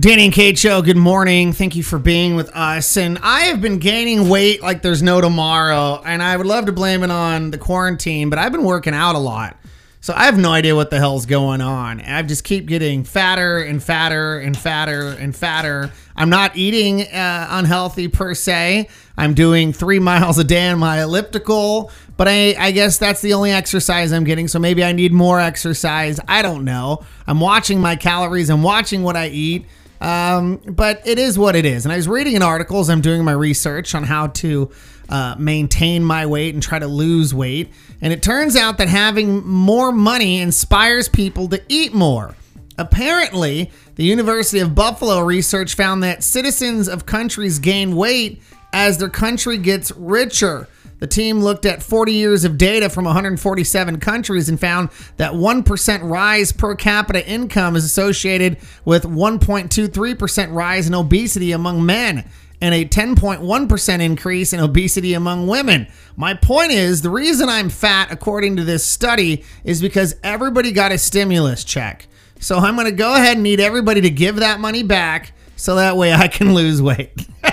Danny and Kate Show, good morning. Thank you for being with us. And I have been gaining weight like there's no tomorrow. And I would love to blame it on the quarantine, but I've been working out a lot. So I have no idea what the hell's going on. I just keep getting fatter and fatter and fatter and fatter. I'm not eating uh, unhealthy per se. I'm doing three miles a day on my elliptical, but I, I guess that's the only exercise I'm getting. So maybe I need more exercise. I don't know. I'm watching my calories. I'm watching what I eat. Um, but it is what it is. And I was reading an article as I'm doing my research on how to uh, maintain my weight and try to lose weight. And it turns out that having more money inspires people to eat more. Apparently, the University of Buffalo research found that citizens of countries gain weight as their country gets richer. The team looked at 40 years of data from 147 countries and found that 1% rise per capita income is associated with 1.23% rise in obesity among men and a 10.1% increase in obesity among women. My point is the reason I'm fat, according to this study, is because everybody got a stimulus check. So I'm going to go ahead and need everybody to give that money back so that way I can lose weight.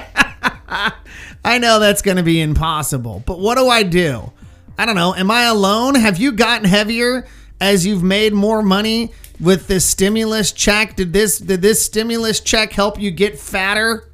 I know that's going to be impossible, but what do I do? I don't know. Am I alone? Have you gotten heavier as you've made more money with this stimulus check? Did this did this stimulus check help you get fatter?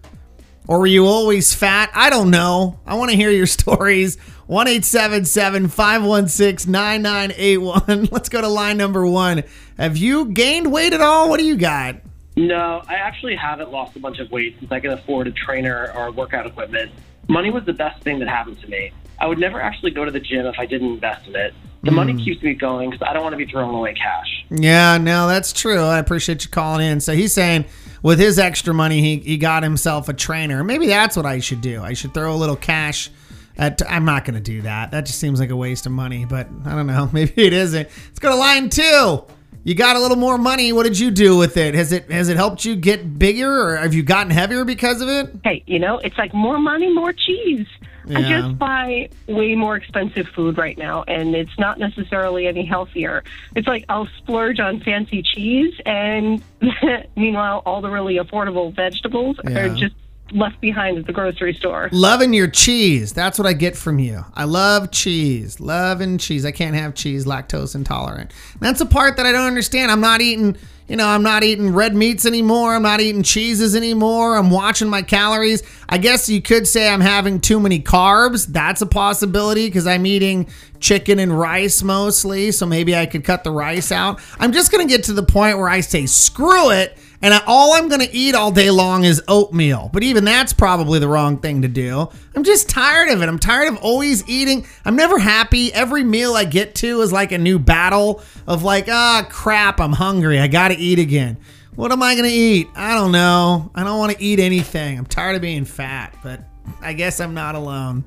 Or were you always fat? I don't know. I want to hear your stories. 1 516 9981. Let's go to line number one. Have you gained weight at all? What do you got? No, I actually haven't lost a bunch of weight since I can afford a trainer or workout equipment. Money was the best thing that happened to me. I would never actually go to the gym if I didn't invest in it. The money hmm. keeps me going because I don't want to be throwing away cash. Yeah, no, that's true. I appreciate you calling in. So he's saying with his extra money, he, he got himself a trainer. Maybe that's what I should do. I should throw a little cash. At, I'm not going to do that. That just seems like a waste of money, but I don't know. Maybe it isn't. Let's go to line two. You got a little more money. What did you do with it? Has it has it helped you get bigger, or have you gotten heavier because of it? Hey, you know, it's like more money, more cheese. I just buy way more expensive food right now, and it's not necessarily any healthier. It's like I'll splurge on fancy cheese, and meanwhile, all the really affordable vegetables Yeah. are just left behind at the grocery store. Loving your cheese. That's what I get from you. I love cheese. Loving cheese. I can't have cheese, lactose intolerant. That's the part that I don't understand. I'm not eating, you know, I'm not eating red meats anymore. I'm not eating cheeses anymore. I'm watching my calories. I guess you could say I'm having too many carbs. That's a possibility because I'm eating chicken and rice mostly. So maybe I could cut the rice out. I'm just going to get to the point where I say, screw it. And I, all I'm going to eat all day long is oatmeal. But even that's probably the wrong thing to do. I'm just tired of it. I'm tired of always eating. I'm never happy. Every meal I get to is like a new battle of like, ah, crap, I'm hungry. I got to eat again. What am I going to eat? I don't know. I don't want to eat anything. I'm tired of being fat, but I guess I'm not alone.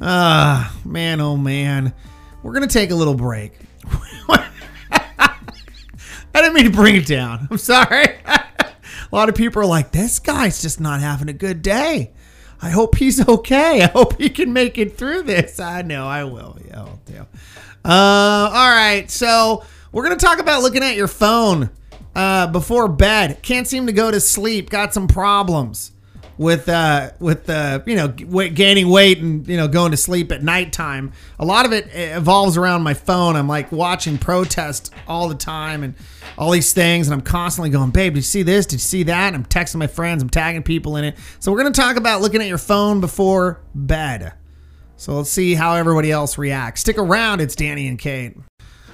Ah, man, oh man. We're going to take a little break. I didn't mean to bring it down. I'm sorry. a lot of people are like, this guy's just not having a good day. I hope he's okay. I hope he can make it through this. I know I will. Yeah, I'll do. Uh, all right. So we're going to talk about looking at your phone uh, before bed. Can't seem to go to sleep. Got some problems with uh with uh you know gaining weight and you know going to sleep at nighttime. A lot of it evolves around my phone. I'm like watching protests all the time and all these things and i'm constantly going babe did you see this? Did you see that? And i'm texting my friends. I'm tagging people in it. So we're to talk about looking at your phone before bed. So let's see how everybody else reacts. Stick around. It's danny and kate.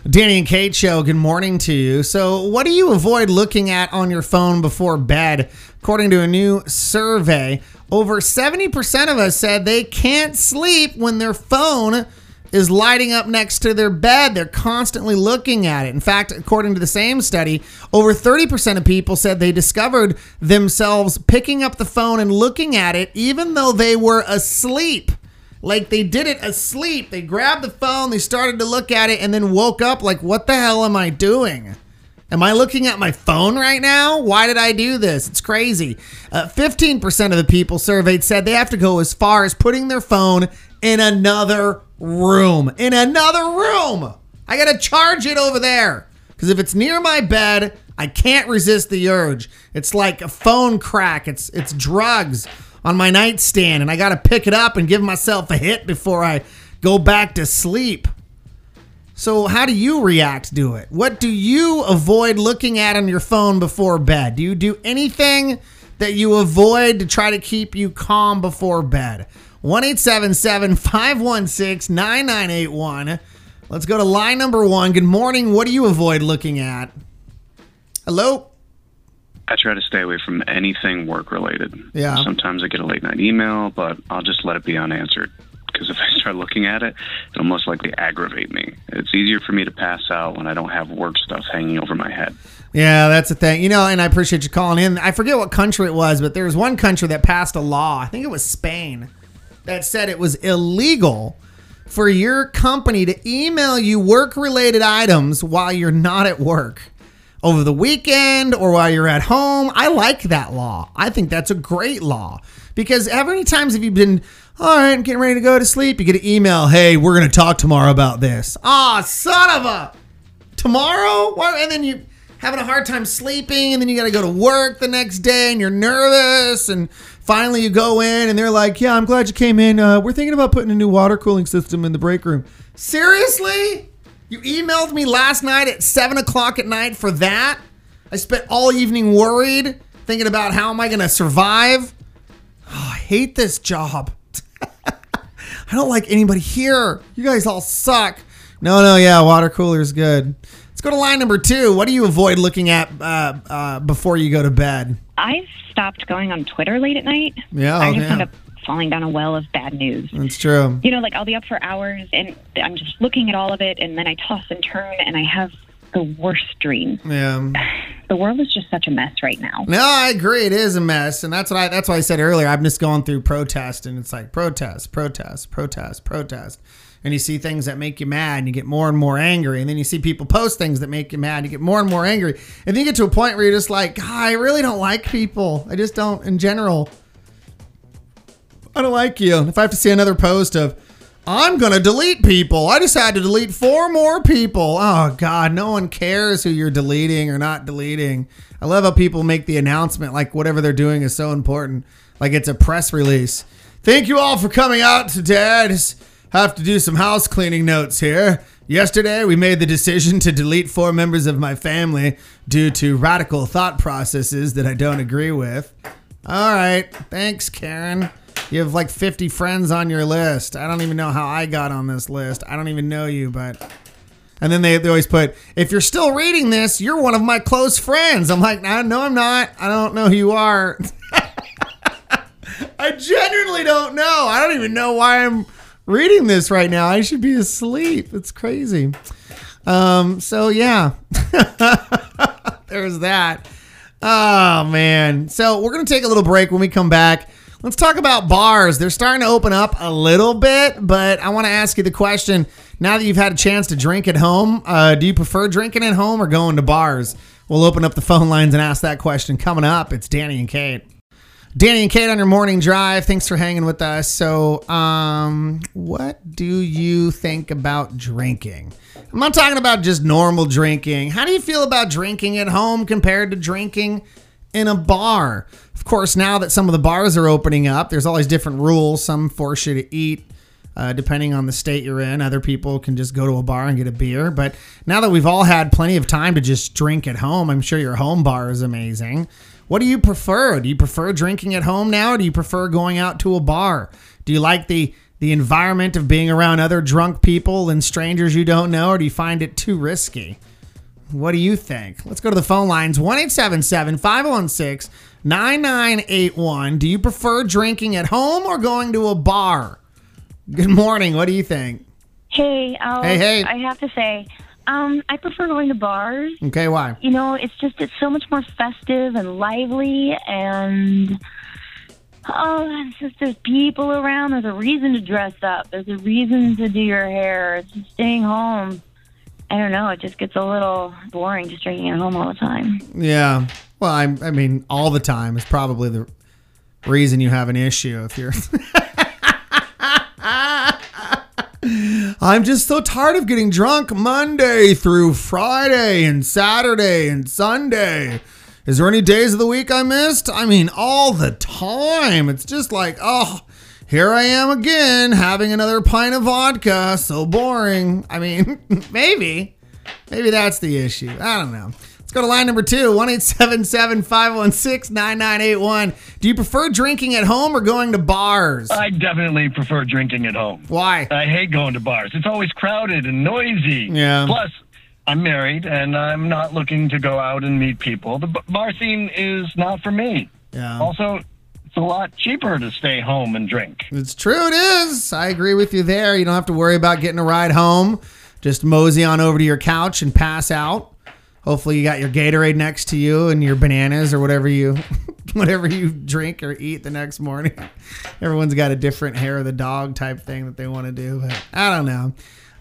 Danny and Kate show, good morning to you. So, what do you avoid looking at on your phone before bed? According to a new survey, over 70% of us said they can't sleep when their phone is lighting up next to their bed. They're constantly looking at it. In fact, according to the same study, over 30% of people said they discovered themselves picking up the phone and looking at it even though they were asleep like they did it asleep. They grabbed the phone, they started to look at it, and then woke up like, what the hell am I doing? Am I looking at my phone right now? Why did I do this? It's crazy. Uh, 15% of the people surveyed said they have to go as far as putting their phone in another room. In another room. I got to charge it over there. Because if it's near my bed, I can't resist the urge. It's like a phone crack. It's it's drugs on my nightstand and I got to pick it up and give myself a hit before I go back to sleep. So, how do you react to it? What do you avoid looking at on your phone before bed? Do you do anything that you avoid to try to keep you calm before bed? 1 516 9981. Let's go to line number one. Good morning. What do you avoid looking at? Hello? I try to stay away from anything work related. Yeah. Sometimes I get a late night email, but I'll just let it be unanswered because if I start looking at it, it'll most likely aggravate me. It's easier for me to pass out when I don't have work stuff hanging over my head. Yeah, that's the thing. You know, and I appreciate you calling in. I forget what country it was, but there was one country that passed a law. I think it was Spain that said it was illegal for your company to email you work related items while you're not at work over the weekend or while you're at home. I like that law. I think that's a great law because how many times have you been, all right, I'm getting ready to go to sleep? You get an email, hey, we're going to talk tomorrow about this. Ah, son of a, tomorrow? And then you having a hard time sleeping and then you got to go to work the next day and you're nervous and finally you go in and they're like, yeah, I'm glad you came in. Uh, we're thinking about putting a new water cooling system in the break room. Seriously? You emailed me last night at seven o'clock at night for that. I spent all evening worried, thinking about how am I going to survive. Oh, I hate this job. I don't like anybody here. You guys all suck. No, no, yeah, water cooler is good. Let's go to line number two. What do you avoid looking at uh, uh, before you go to bed? I've stopped going on Twitter late at night. Yeah, I just yeah. end up falling down a well of bad news. That's true. You know, like I'll be up for hours and I'm just looking at all of it, and then I toss and turn, and I have the worst dreams. Yeah. The world is just such a mess right now. No, I agree. It is a mess, and that's what I. That's why I said earlier. I'm just going through protest, and it's like protest, protest, protest, protest, and you see things that make you mad, and you get more and more angry, and then you see people post things that make you mad, and you get more and more angry, and then you get to a point where you're just like, I really don't like people. I just don't, in general. I don't like you. If I have to see another post of, I'm gonna delete people. I just had to delete four more people. Oh God, no one cares who you're deleting or not deleting. I love how people make the announcement like whatever they're doing is so important, like it's a press release. Thank you all for coming out today. I just have to do some house cleaning notes here. Yesterday, we made the decision to delete four members of my family due to radical thought processes that I don't agree with. All right, thanks, Karen. You have like 50 friends on your list. I don't even know how I got on this list. I don't even know you, but. And then they, they always put, if you're still reading this, you're one of my close friends. I'm like, no, I'm not. I don't know who you are. I genuinely don't know. I don't even know why I'm reading this right now. I should be asleep. It's crazy. Um, so yeah, there's that. Oh man. So we're gonna take a little break when we come back. Let's talk about bars. They're starting to open up a little bit, but I want to ask you the question now that you've had a chance to drink at home, uh, do you prefer drinking at home or going to bars? We'll open up the phone lines and ask that question coming up. It's Danny and Kate. Danny and Kate on your morning drive. Thanks for hanging with us. So, um, what do you think about drinking? I'm not talking about just normal drinking. How do you feel about drinking at home compared to drinking in a bar? Of course, now that some of the bars are opening up, there's all these different rules. Some force you to eat. Uh, depending on the state you're in, other people can just go to a bar and get a beer. But now that we've all had plenty of time to just drink at home, I'm sure your home bar is amazing. What do you prefer? Do you prefer drinking at home now? Or do you prefer going out to a bar? Do you like the the environment of being around other drunk people and strangers you don't know, or do you find it too risky? What do you think? Let's go to the phone lines 1 516 9981. Do you prefer drinking at home or going to a bar? Good morning. What do you think? Hey, Al, Hey, hey. I have to say, um, I prefer going to bars. Okay, why? You know, it's just it's so much more festive and lively, and oh, it's just there's people around. There's a reason to dress up. There's a reason to do your hair. It's just staying home. I don't know. It just gets a little boring just drinking at home all the time. Yeah. Well, I, I mean, all the time is probably the reason you have an issue if you're. I'm just so tired of getting drunk Monday through Friday and Saturday and Sunday. Is there any days of the week I missed? I mean, all the time. It's just like, oh, here I am again having another pint of vodka. So boring. I mean, maybe. Maybe that's the issue. I don't know. Let's go to line number two 1 516 9981. Do you prefer drinking at home or going to bars? I definitely prefer drinking at home. Why? I hate going to bars. It's always crowded and noisy. Yeah. Plus, I'm married and I'm not looking to go out and meet people. The bar scene is not for me. Yeah. Also, it's a lot cheaper to stay home and drink. It's true, it is. I agree with you there. You don't have to worry about getting a ride home. Just mosey on over to your couch and pass out. Hopefully, you got your Gatorade next to you and your bananas or whatever you, whatever you drink or eat the next morning. Everyone's got a different hair of the dog type thing that they want to do. But I don't know.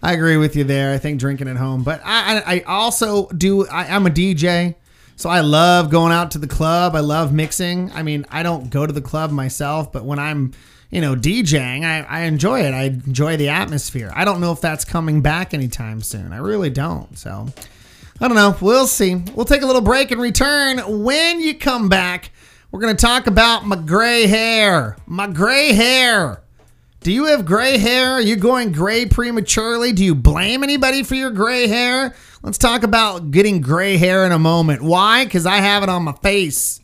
I agree with you there. I think drinking at home, but I, I, I also do. I, I'm a DJ. So I love going out to the club. I love mixing. I mean, I don't go to the club myself, but when I'm, you know, DJing, I, I enjoy it. I enjoy the atmosphere. I don't know if that's coming back anytime soon. I really don't. So I don't know. We'll see. We'll take a little break and return. When you come back, we're going to talk about my gray hair. My gray hair. Do you have gray hair? Are you going gray prematurely? Do you blame anybody for your gray hair? Let's talk about getting gray hair in a moment. Why? Because I have it on my face.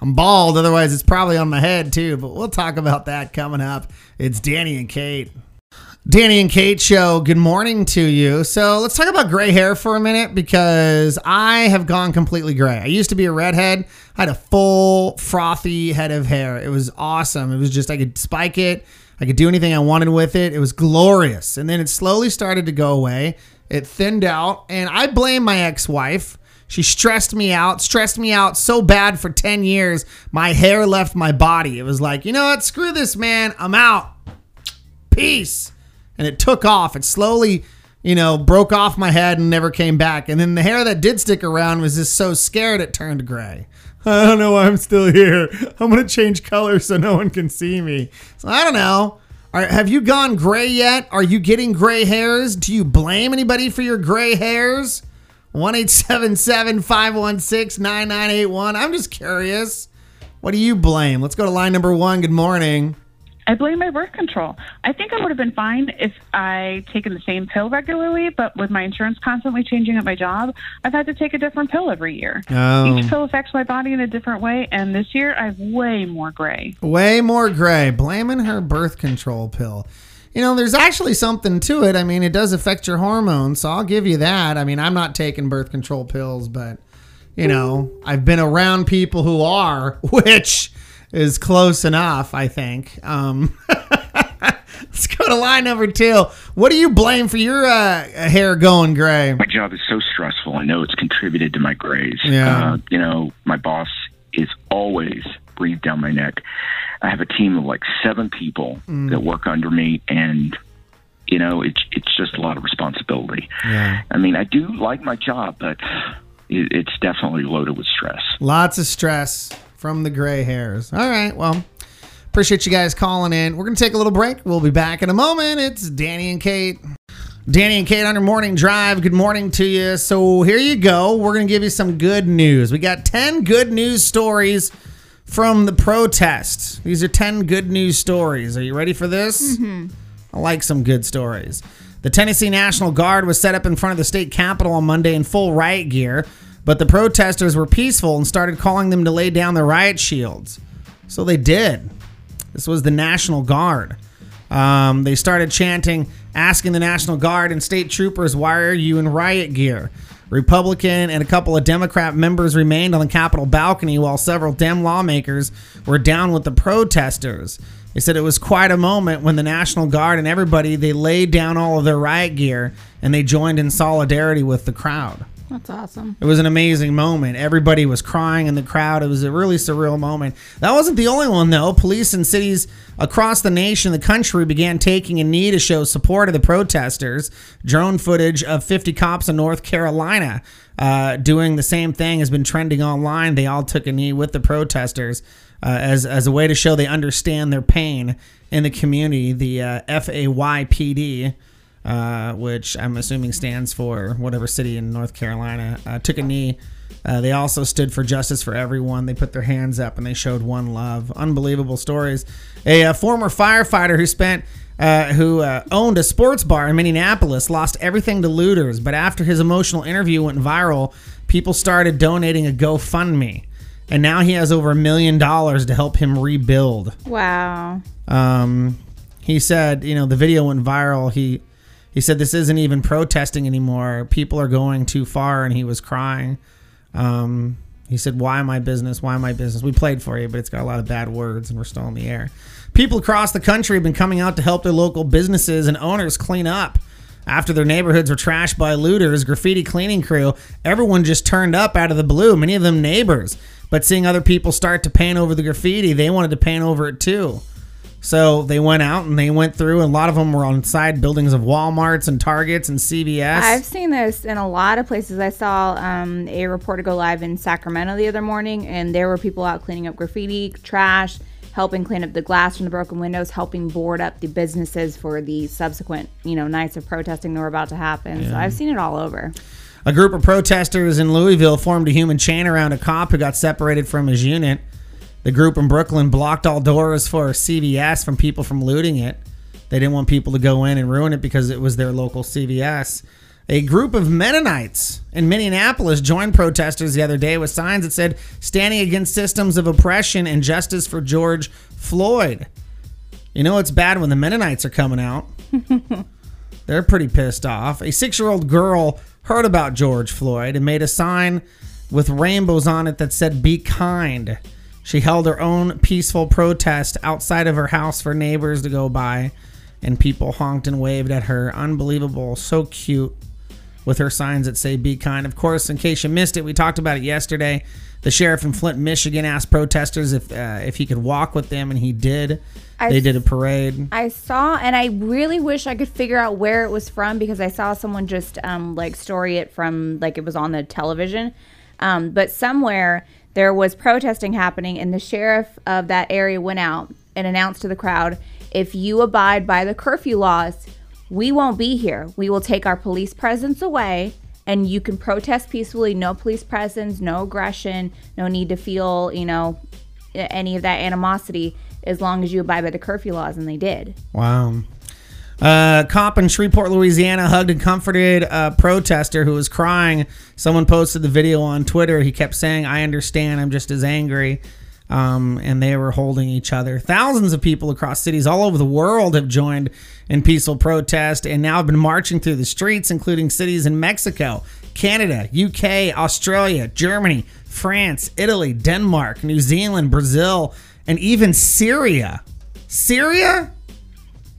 I'm bald, otherwise, it's probably on my head too, but we'll talk about that coming up. It's Danny and Kate. Danny and Kate show, good morning to you. So let's talk about gray hair for a minute because I have gone completely gray. I used to be a redhead, I had a full, frothy head of hair. It was awesome. It was just, I could spike it, I could do anything I wanted with it. It was glorious. And then it slowly started to go away. It thinned out, and I blame my ex wife. She stressed me out, stressed me out so bad for 10 years, my hair left my body. It was like, you know what? Screw this, man. I'm out. Peace. And it took off. It slowly, you know, broke off my head and never came back. And then the hair that did stick around was just so scared it turned gray. I don't know why I'm still here. I'm to change color so no one can see me. So I don't know. Right, have you gone gray yet? Are you getting gray hairs? Do you blame anybody for your gray hairs? 1 516 9981. I'm just curious. What do you blame? Let's go to line number one. Good morning. I blame my birth control. I think I would have been fine if I taken the same pill regularly, but with my insurance constantly changing at my job, I've had to take a different pill every year. Oh. Each pill affects my body in a different way, and this year I have way more gray. Way more gray. Blaming her birth control pill. You know, there's actually something to it. I mean, it does affect your hormones, so I'll give you that. I mean, I'm not taking birth control pills, but, you know, I've been around people who are, which is close enough, I think. Um, let's go to line number two. What do you blame for your uh, hair going gray? My job is so stressful. I know it's contributed to my grays. Yeah. Uh, you know, my boss is always breathed down my neck. I have a team of like seven people that work under me, and you know, it's it's just a lot of responsibility. Yeah. I mean, I do like my job, but it, it's definitely loaded with stress. Lots of stress from the gray hairs. All right. Well, appreciate you guys calling in. We're going to take a little break. We'll be back in a moment. It's Danny and Kate. Danny and Kate on your morning drive. Good morning to you. So here you go. We're going to give you some good news. We got 10 good news stories from the protest. These are 10 good news stories. Are you ready for this? Mm-hmm. I like some good stories. The Tennessee National Guard was set up in front of the state capitol on Monday in full riot gear, but the protesters were peaceful and started calling them to lay down their riot shields. So they did. This was the National Guard. Um, they started chanting, asking the National Guard and state troopers, Why are you in riot gear? Republican and a couple of Democrat members remained on the Capitol balcony while several Dem lawmakers were down with the protesters. They said it was quite a moment when the National Guard and everybody they laid down all of their riot gear and they joined in solidarity with the crowd. That's awesome. It was an amazing moment. Everybody was crying in the crowd. It was a really surreal moment. That wasn't the only one, though. Police in cities across the nation, the country, began taking a knee to show support of the protesters. Drone footage of 50 cops in North Carolina uh, doing the same thing has been trending online. They all took a knee with the protesters uh, as, as a way to show they understand their pain in the community. The uh, FAYPD uh, which I'm assuming stands for whatever city in North Carolina, uh, took a knee. Uh, they also stood for justice for everyone. They put their hands up and they showed one love. Unbelievable stories. A, uh former firefighter who spent uh, who uh, owned a sports bar in Minneapolis lost everything to looters, but after his emotional interview went viral, people started donating a GoFundMe, and now he has over a million dollars to help him rebuild. Wow. Um, he said, you know, the video went viral. He he said this isn't even protesting anymore. People are going too far, and he was crying. Um, he said, "Why my business? Why my business?" We played for you, but it's got a lot of bad words, and we're still in the air. People across the country have been coming out to help their local businesses and owners clean up. After their neighborhoods were trashed by looters, graffiti cleaning crew, everyone just turned up out of the blue, many of them neighbors. But seeing other people start to paint over the graffiti, they wanted to paint over it too. So they went out and they went through, and a lot of them were on side buildings of Walmarts and Targets and CVS. I've seen this in a lot of places. I saw um, a reporter go live in Sacramento the other morning, and there were people out cleaning up graffiti, trash, helping clean up the glass from the broken windows, helping board up the businesses for the subsequent, you know, nights of protesting that were about to happen. So I've seen it all over. A group of protesters in Louisville formed a human chain around a cop who got separated from his unit. The group in Brooklyn blocked all doors for CVS from people from looting it. They didn't want people to go in and ruin it because it was their local CVS. A group of Mennonites in Minneapolis joined protesters the other day with signs that said, standing against systems of oppression and justice for George Floyd. You know it's bad when the Mennonites are coming out. They're pretty pissed off. A six year old girl heard about George Floyd and made a sign with rainbows on it that said, Be kind. She held her own peaceful protest outside of her house for neighbors to go by, and people honked and waved at her. Unbelievable. So cute with her signs that say be kind. Of course, in case you missed it, we talked about it yesterday. The sheriff in Flint, Michigan asked protesters if uh, if he could walk with them, and he did. I they did a parade. I saw, and I really wish I could figure out where it was from because I saw someone just um, like story it from like it was on the television. Um, but somewhere there was protesting happening, and the sheriff of that area went out and announced to the crowd if you abide by the curfew laws, we won't be here. We will take our police presence away. And you can protest peacefully, no police presence, no aggression, no need to feel, you know, any of that animosity as long as you abide by the curfew laws, and they did. Wow. Uh, cop in Shreveport, Louisiana, hugged and comforted a protester who was crying. Someone posted the video on Twitter. He kept saying, "I understand. I'm just as angry." Um, and they were holding each other. Thousands of people across cities all over the world have joined in peaceful protest and now have been marching through the streets, including cities in Mexico, Canada, UK, Australia, Germany, France, Italy, Denmark, New Zealand, Brazil, and even Syria. Syria?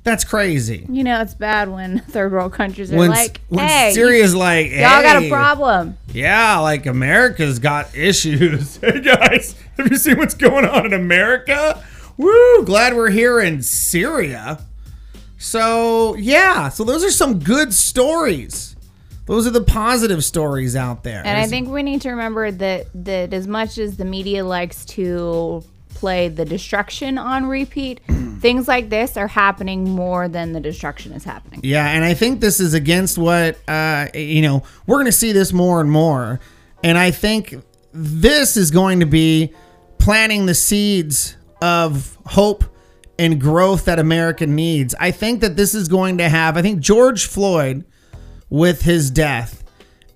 That's crazy. You know, it's bad when third world countries are When, like, when "Hey, Syria's like, y'all got a problem." Yeah, like America's got issues. hey guys, have you seen what's going on in America? Woo! Glad we're here in Syria. So yeah, so those are some good stories. Those are the positive stories out there. And I think we need to remember that that as much as the media likes to play the destruction on repeat, things like this are happening more than the destruction is happening. Yeah, and I think this is against what uh, you know. We're going to see this more and more, and I think this is going to be planting the seeds of hope and growth that America needs. I think that this is going to have. I think George Floyd, with his death,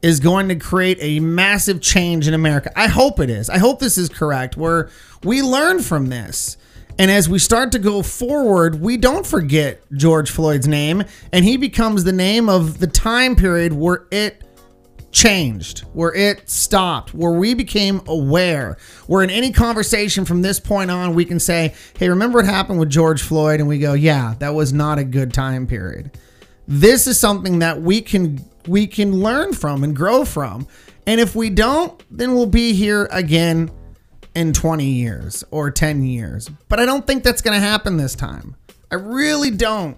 is going to create a massive change in America. I hope it is. I hope this is correct. Where we learn from this. And as we start to go forward, we don't forget George Floyd's name, and he becomes the name of the time period where it changed, where it stopped, where we became aware. Where in any conversation from this point on, we can say, hey, remember what happened with George Floyd? And we go, yeah, that was not a good time period. This is something that we can we can learn from and grow from. And if we don't, then we'll be here again in 20 years or 10 years. But I don't think that's going to happen this time. I really don't.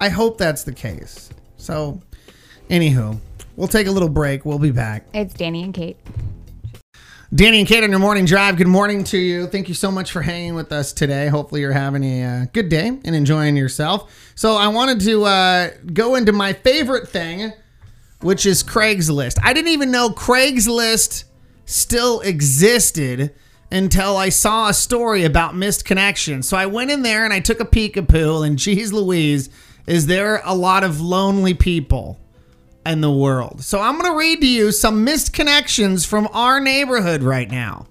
I hope that's the case. So, anywho, we'll take a little break. We'll be back. It's Danny and Kate. Danny and Kate on your morning drive. Good morning to you. Thank you so much for hanging with us today. Hopefully, you're having a uh, good day and enjoying yourself. So, I wanted to uh, go into my favorite thing, which is Craigslist. I didn't even know Craigslist still existed until I saw a story about missed connections. So, I went in there and I took a peek a pool. and geez Louise, is there a lot of lonely people? In the world. So I'm going to read to you some missed connections from our neighborhood right now.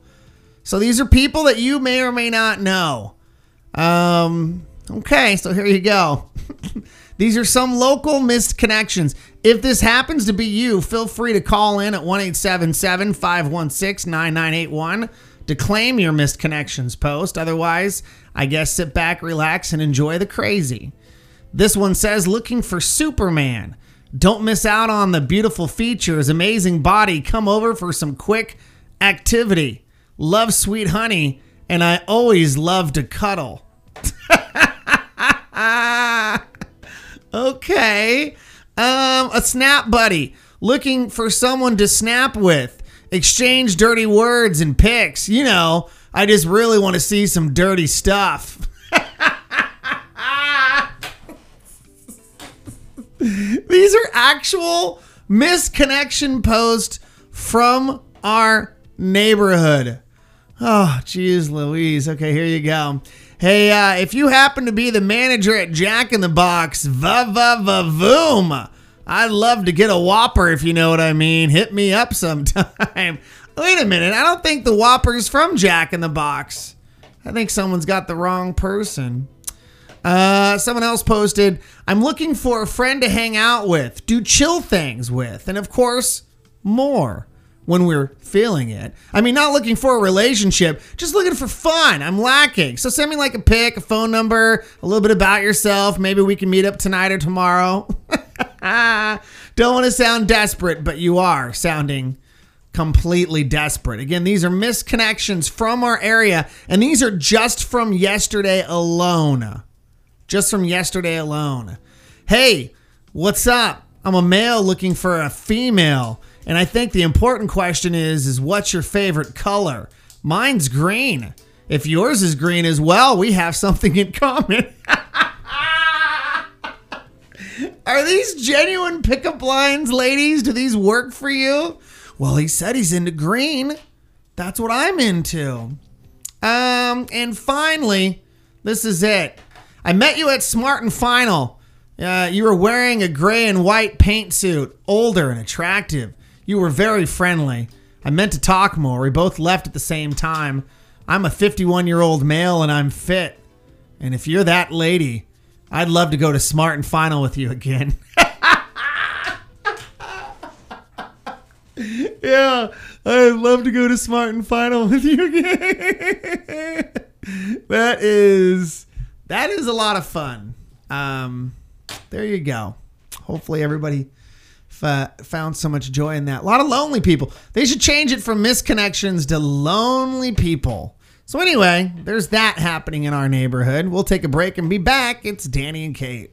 So these are people that you may or may not know. Um, okay, so here you go. these are some local missed connections. If this happens to be you, feel free to call in at 1 516 9981 to claim your missed connections post. Otherwise, I guess sit back, relax, and enjoy the crazy. This one says looking for Superman. Don't miss out on the beautiful features, amazing body. Come over for some quick activity. Love sweet honey, and I always love to cuddle. okay. Um, a snap buddy. Looking for someone to snap with. Exchange dirty words and pics. You know, I just really want to see some dirty stuff. These are actual misconnection posts from our neighborhood. Oh, geez, Louise. Okay, here you go. Hey, uh, if you happen to be the manager at Jack in the Box, va va va voom. I'd love to get a Whopper if you know what I mean. Hit me up sometime. Wait a minute. I don't think the Whopper's from Jack in the Box. I think someone's got the wrong person. Uh, someone else posted, I'm looking for a friend to hang out with, do chill things with, and of course, more when we're feeling it. I mean, not looking for a relationship, just looking for fun. I'm lacking. So send me like a pic, a phone number, a little bit about yourself. Maybe we can meet up tonight or tomorrow. Don't want to sound desperate, but you are sounding completely desperate. Again, these are misconnections from our area, and these are just from yesterday alone just from yesterday alone. Hey, what's up? I'm a male looking for a female, and I think the important question is is what's your favorite color? Mine's green. If yours is green as well, we have something in common. Are these genuine pickup lines, ladies? Do these work for you? Well, he said he's into green. That's what I'm into. Um, and finally, this is it. I met you at Smart and Final. Uh, you were wearing a gray and white paint suit, older and attractive. You were very friendly. I meant to talk more. We both left at the same time. I'm a 51 year old male and I'm fit. And if you're that lady, I'd love to go to Smart and Final with you again. yeah, I'd love to go to Smart and Final with you again. that is that is a lot of fun. Um, there you go. Hopefully, everybody f- found so much joy in that. A lot of lonely people. They should change it from misconnections to lonely people. So, anyway, there's that happening in our neighborhood. We'll take a break and be back. It's Danny and Kate.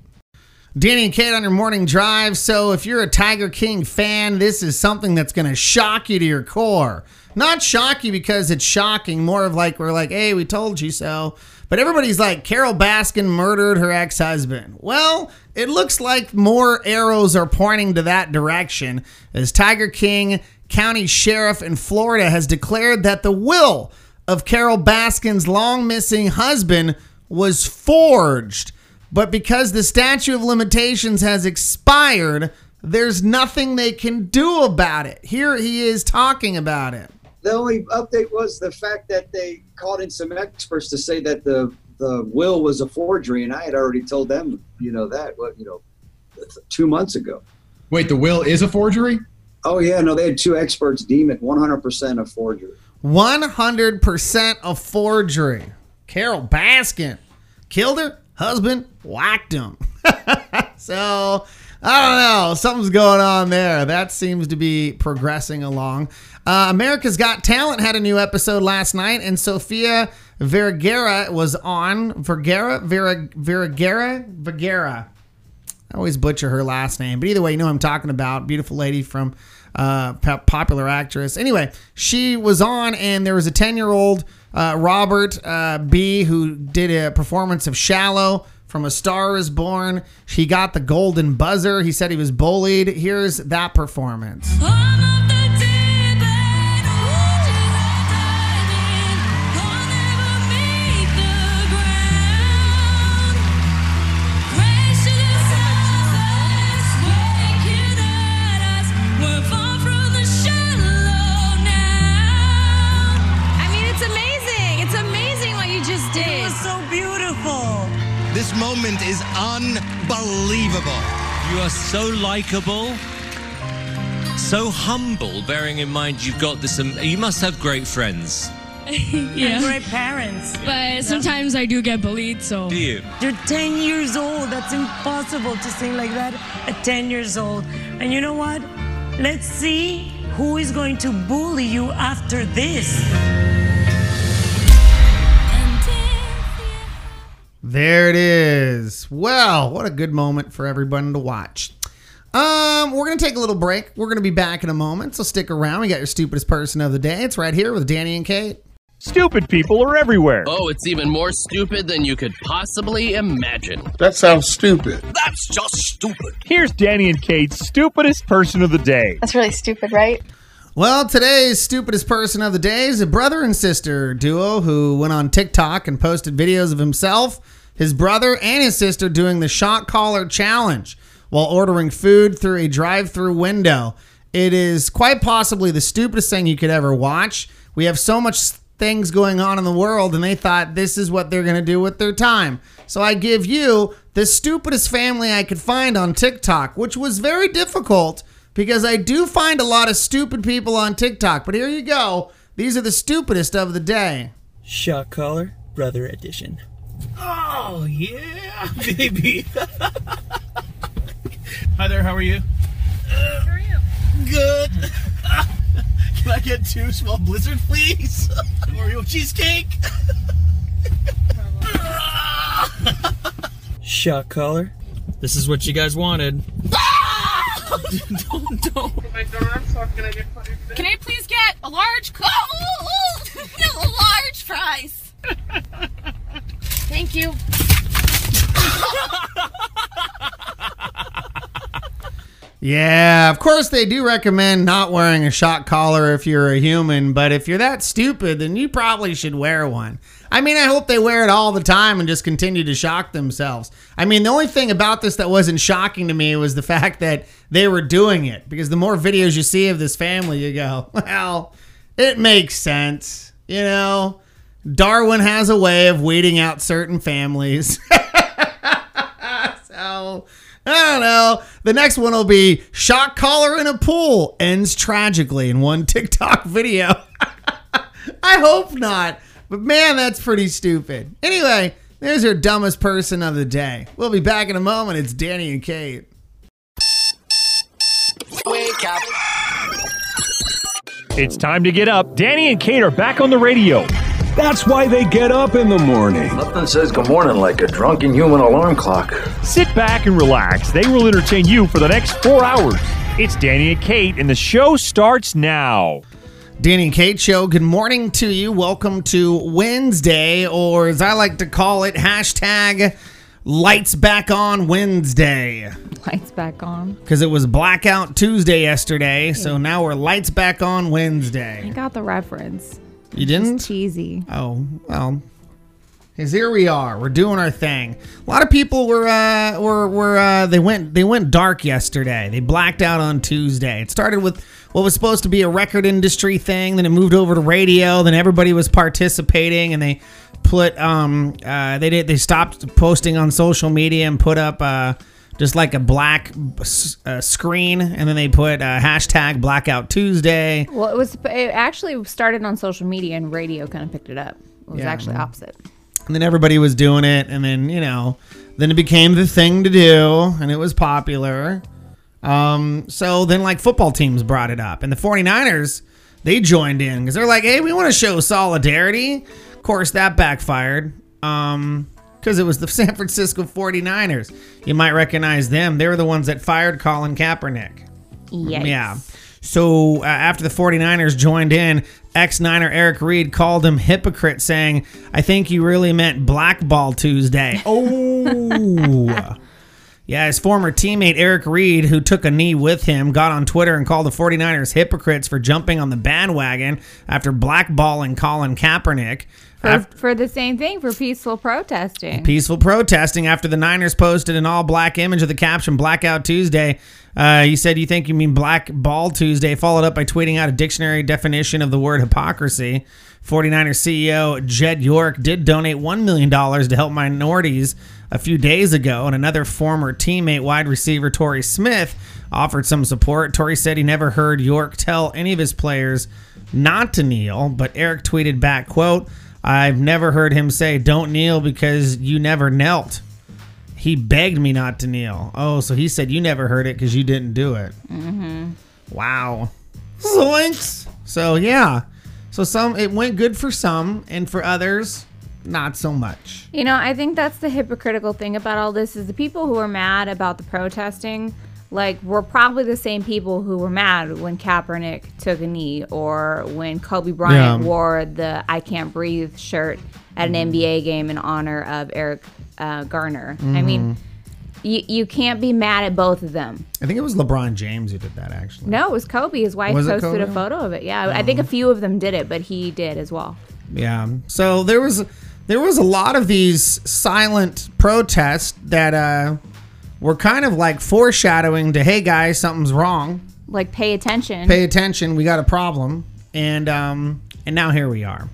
Danny and Kate on your morning drive. So, if you're a Tiger King fan, this is something that's going to shock you to your core. Not shock you because it's shocking, more of like, we're like, hey, we told you so. But everybody's like, Carole Baskin murdered her ex husband. Well, it looks like more arrows are pointing to that direction as Tiger King County Sheriff in Florida has declared that the will of Carole Baskin's long missing husband was forged. But because the statute of limitations has expired, there's nothing they can do about it. Here he is talking about it the only update was the fact that they called in some experts to say that the the will was a forgery, and I had already told them, you know, that what you know, two months ago. Wait, the will is a forgery? Oh yeah, no, they had two experts deem it 100% a forgery. 100% a forgery. Carole Baskin killed her husband, whacked him. so I don't know. Something's going on there. That seems to be progressing along. Uh, America's Got Talent had a new episode last night, and Sofia Vergara was on. Vergara? Vera, Vergara? Vergara. I always butcher her last name, but either way, you know I'm talking about. Beautiful lady from uh, po- popular actress. Anyway, she was on, and there was a 10 year old uh, Robert uh, B who did a performance of Shallow from A Star is Born. He got the golden buzzer. He said he was bullied. Here's that performance. I moment is unbelievable. You are so likable, so humble, bearing in mind you've got this. Um, you must have great friends. And great parents. But sometimes I do get bullied, so. Do you? You're 10 years old. That's impossible to sing like that at 10 years old. And you know what? Let's see who is going to bully you after this. There it is. Well, what a good moment for everyone to watch. Um, we're gonna take a little break. We're gonna be back in a moment, so stick around. We got your stupidest person of the day. It's right here with Danny and Kate. Stupid people are everywhere. Oh, it's even more stupid than you could possibly imagine. That sounds stupid. That's just stupid. Here's Danny and Kate's stupidest person of the day. That's really stupid, right? Well, today's stupidest person of the day is a brother and sister duo who went on TikTok and posted videos of himself, his brother, and his sister doing the shock collar challenge while ordering food through a drive-through window. It is quite possibly the stupidest thing you could ever watch. We have so much things going on in the world, and they thought this is what they're going to do with their time. So I give you the stupidest family I could find on TikTok, which was very difficult because I do find a lot of stupid people on TikTok. But here you go. These are the stupidest of the day. Shock collar, brother edition. Oh, yeah, baby. Hi there, how are you? how are you? Good. Can I get two small blizzard, please? Oreo cheesecake? Shock collar. This is what you guys wanted. don't, don't. Oh Can I please get a large? Co- a large fries. Thank you. Yeah, of course they do recommend not wearing a shock collar if you're a human, but if you're that stupid, then you probably should wear one. I mean, I hope they wear it all the time and just continue to shock themselves. I mean, the only thing about this that wasn't shocking to me was the fact that they were doing it because the more videos you see of this family, you go, well, it makes sense. You know, Darwin has a way of weeding out certain families. so I don't know. The next one will be shock collar in a pool ends tragically in one TikTok video. I hope not. But man, that's pretty stupid. Anyway, there's your dumbest person of the day. We'll be back in a moment. It's Danny and Kate. Wake up. It's time to get up. Danny and Kate are back on the radio. That's why they get up in the morning. Nothing says good morning like a drunken human alarm clock. Sit back and relax. They will entertain you for the next four hours. It's Danny and Kate, and the show starts now. Danny and Kate Show, good morning to you. Welcome to Wednesday, or as I like to call it, hashtag lights back on Wednesday. Lights back on. Because it was blackout Tuesday yesterday, so now we're lights back on Wednesday. I got the reference. You didn't? It's cheesy. Oh, well. Because here we are, we're doing our thing. A lot of people were, uh, were, were, uh, they went, they went dark yesterday. They blacked out on Tuesday. It started with what was supposed to be a record industry thing, then it moved over to radio. Then everybody was participating, and they put, um, uh, they did, they stopped posting on social media and put up, uh, just like a black uh, screen, and then they put uh, hashtag Blackout Tuesday. Well, it was. It actually started on social media, and radio kind of picked it up. It was Yeah. actually opposite. And then everybody was doing it, and then you know, then it became the thing to do, and it was popular. Um, so then like football teams brought it up, and the 49ers they joined in because they're like, hey, we want to show solidarity. Of course, that backfired. Um, because it was the San Francisco 49ers. You might recognize them. They were the ones that fired Colin Kaepernick. Yikes. Yeah. So uh, after the 49ers joined in, ex Niner Eric Reid called him hypocrite, saying, I think you really meant Blackball Tuesday. Oh. Yeah, his former teammate Eric Reid, who took a knee with him, got on Twitter and called the 49ers hypocrites for jumping on the bandwagon after blackballing Colin Kaepernick. For, Af- for the same thing, for peaceful protesting. Peaceful protesting after the Niners posted an all black image of the caption Blackout Tuesday. Uh, he said, You think you mean Black Ball Tuesday, followed up by tweeting out a dictionary definition of the word hypocrisy. 49ers CEO Jed York did donate $1 million to help minorities a few days ago, and another former teammate, wide receiver Torrey Smith, offered some support. Torrey said he never heard York tell any of his players not to kneel, but Eric tweeted back, quote, I've never heard him say, don't kneel because you never knelt. He begged me not to kneel. Oh, so he said you never heard it because you didn't do it. Mm-hmm. Wow. Zoinks. So yeah. So some it went good for some, and for others, not so much. You know, I think that's the hypocritical thing about all this is the people who are mad about the protesting, like were probably the same people who were mad when Kaepernick took a knee or when Kobe Bryant Yeah. wore the "I Can't Breathe" shirt at an NBA game in honor of Eric uh, Garner. I mean, you you can't be mad at both of them. I think it was LeBron James who did that actually. No, it was Kobe. His wife Was posted a photo of it. Yeah, I think a few of them did it, but he did as well. Yeah. So there was there was a lot of these silent protests that uh were kind of like foreshadowing to hey guys, something's wrong. Like, pay attention. Pay attention, we got a problem. And um and now here we are.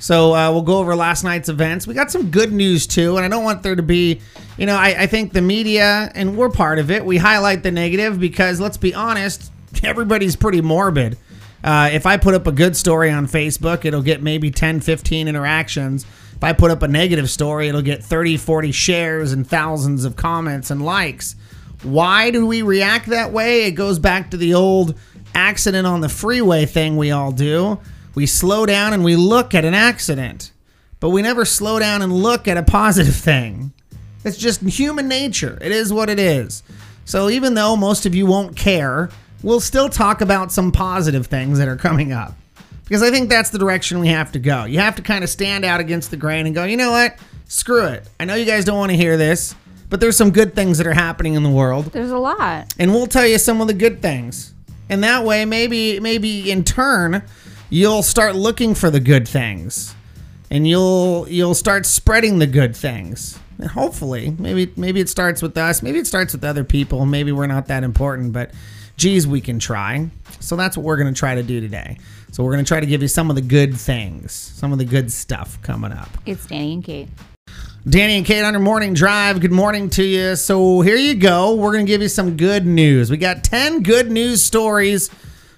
So uh, we'll go over last night's events. We got some good news too, and I don't want there to be, you know, I, I think the media and we're part of it. We highlight the negative because let's be honest, everybody's pretty morbid. Uh, if I put up a good story on Facebook, it'll get maybe 10, 15 interactions. I put up a negative story, it'll get 30, 40 shares and thousands of comments and likes. Why do we react that way? It goes back to the old accident on the freeway thing we all do. We slow down and we look at an accident, but we never slow down and look at a positive thing. It's just human nature. It is what it is. So even though most of you won't care, we'll still talk about some positive things that are coming up. Because I think that's the direction we have to go. You have to kind of stand out against the grain and go, you know what? Screw it. I know you guys don't want to hear this, but there's some good things that are happening in the world. There's a lot. And we'll tell you some of the good things. And that way, maybe, maybe in turn, you'll start looking for the good things. And you'll you'll start spreading the good things. And hopefully, maybe maybe it starts with us. Maybe it starts with other people. Maybe we're not that important, but geez, we can try. So that's what we're gonna try to do today. So we're gonna try to give you some of the good things, some of the good stuff coming up. It's Danny and Kate. Danny and Kate on your morning drive. Good morning to you. So here you go. We're going to give you some good news. We got 10 good news stories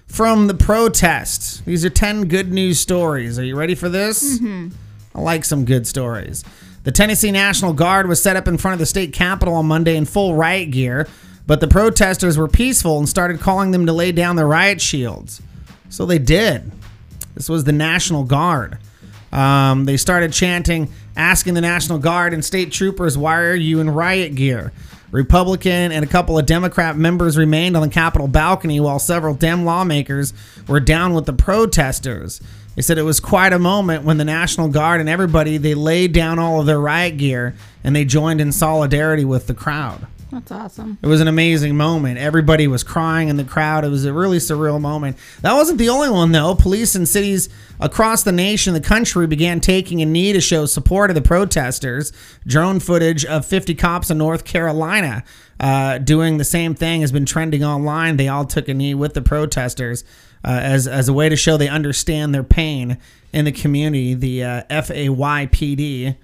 from the protest. These are 10 good news stories. Are you ready for this? Mhm. I like some good stories. The Tennessee National Guard was set up in front of the state capitol on Monday in full riot gear, but the protesters were peaceful and started calling them to lay down their riot shields. So they did. This was the National Guard. Um, they started chanting, asking the National Guard and state troopers, Why are you in riot gear? Republican and a couple of Democrat members remained on the Capitol balcony while several Dem lawmakers were down with the protesters. They said it was quite a moment when the National Guard and everybody they laid down all of their riot gear and they joined in solidarity with the crowd. That's awesome. It was an amazing moment. Everybody was crying in the crowd. It was a really surreal moment. That wasn't the only one, though. Police in cities across the nation, the country, began taking a knee to show support of the protesters. Drone footage of 50 cops in North Carolina uh, doing the same thing has been trending online. They all took a knee with the protesters uh, as, as a way to show they understand their pain in the community. The uh, FAYPD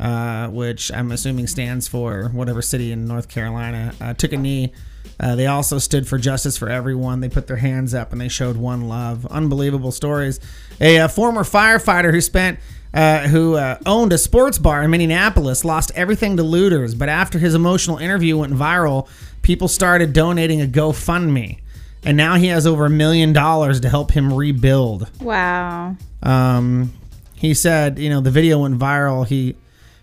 uh, which I'm assuming stands for whatever city in North Carolina, uh, took a knee. Uh, they also stood for justice for everyone. They put their hands up and they showed one love. Unbelievable stories. A, uh former firefighter who spent. Uh, who uh, owned a sports bar in Minneapolis lost everything to looters, but after his emotional interview went viral, people started donating a GoFundMe, and now he has over a million dollars to help him rebuild. Wow. Um, he said, you know, the video went viral. He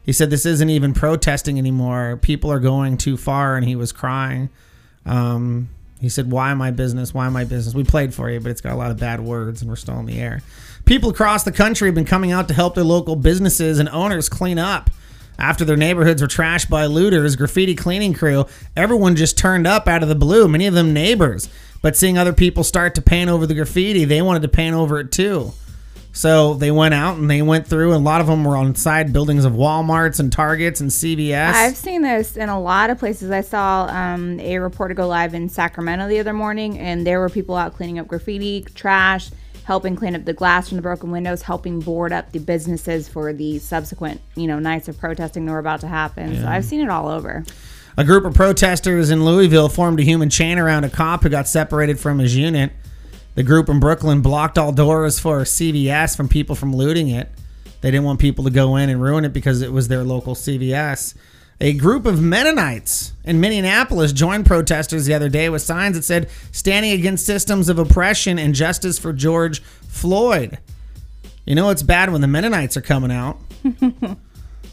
he said this isn't even protesting anymore. People are going too far, and he was crying. Um, He said, Why my business? Why my business? We played for you, but it's got a lot of bad words and we're still in the air. People across the country have been coming out to help their local businesses and owners clean up. After their neighborhoods were trashed by looters, graffiti cleaning crew, everyone just turned up out of the blue, many of them neighbors. But seeing other people start to paint over the graffiti, they wanted to paint over it too. So they went out and they went through, and a lot of them were on side buildings of Walmarts and Targets and CVS. I've seen this in a lot of places. I saw um, a reporter go live in Sacramento the other morning, and there were people out cleaning up graffiti, trash, helping clean up the glass from the broken windows, helping board up the businesses for the subsequent, you know, nights of protesting that were about to happen. So I've seen it all over. A group of protesters in Louisville formed a human chain around a cop who got separated from his unit. The group in Brooklyn blocked all doors for CVS from people from looting it. They didn't want people to go in and ruin it because it was their local CVS. A group of Mennonites in Minneapolis joined protesters the other day with signs that said, standing against systems of oppression and justice for George Floyd. You know, it's bad when the Mennonites are coming out.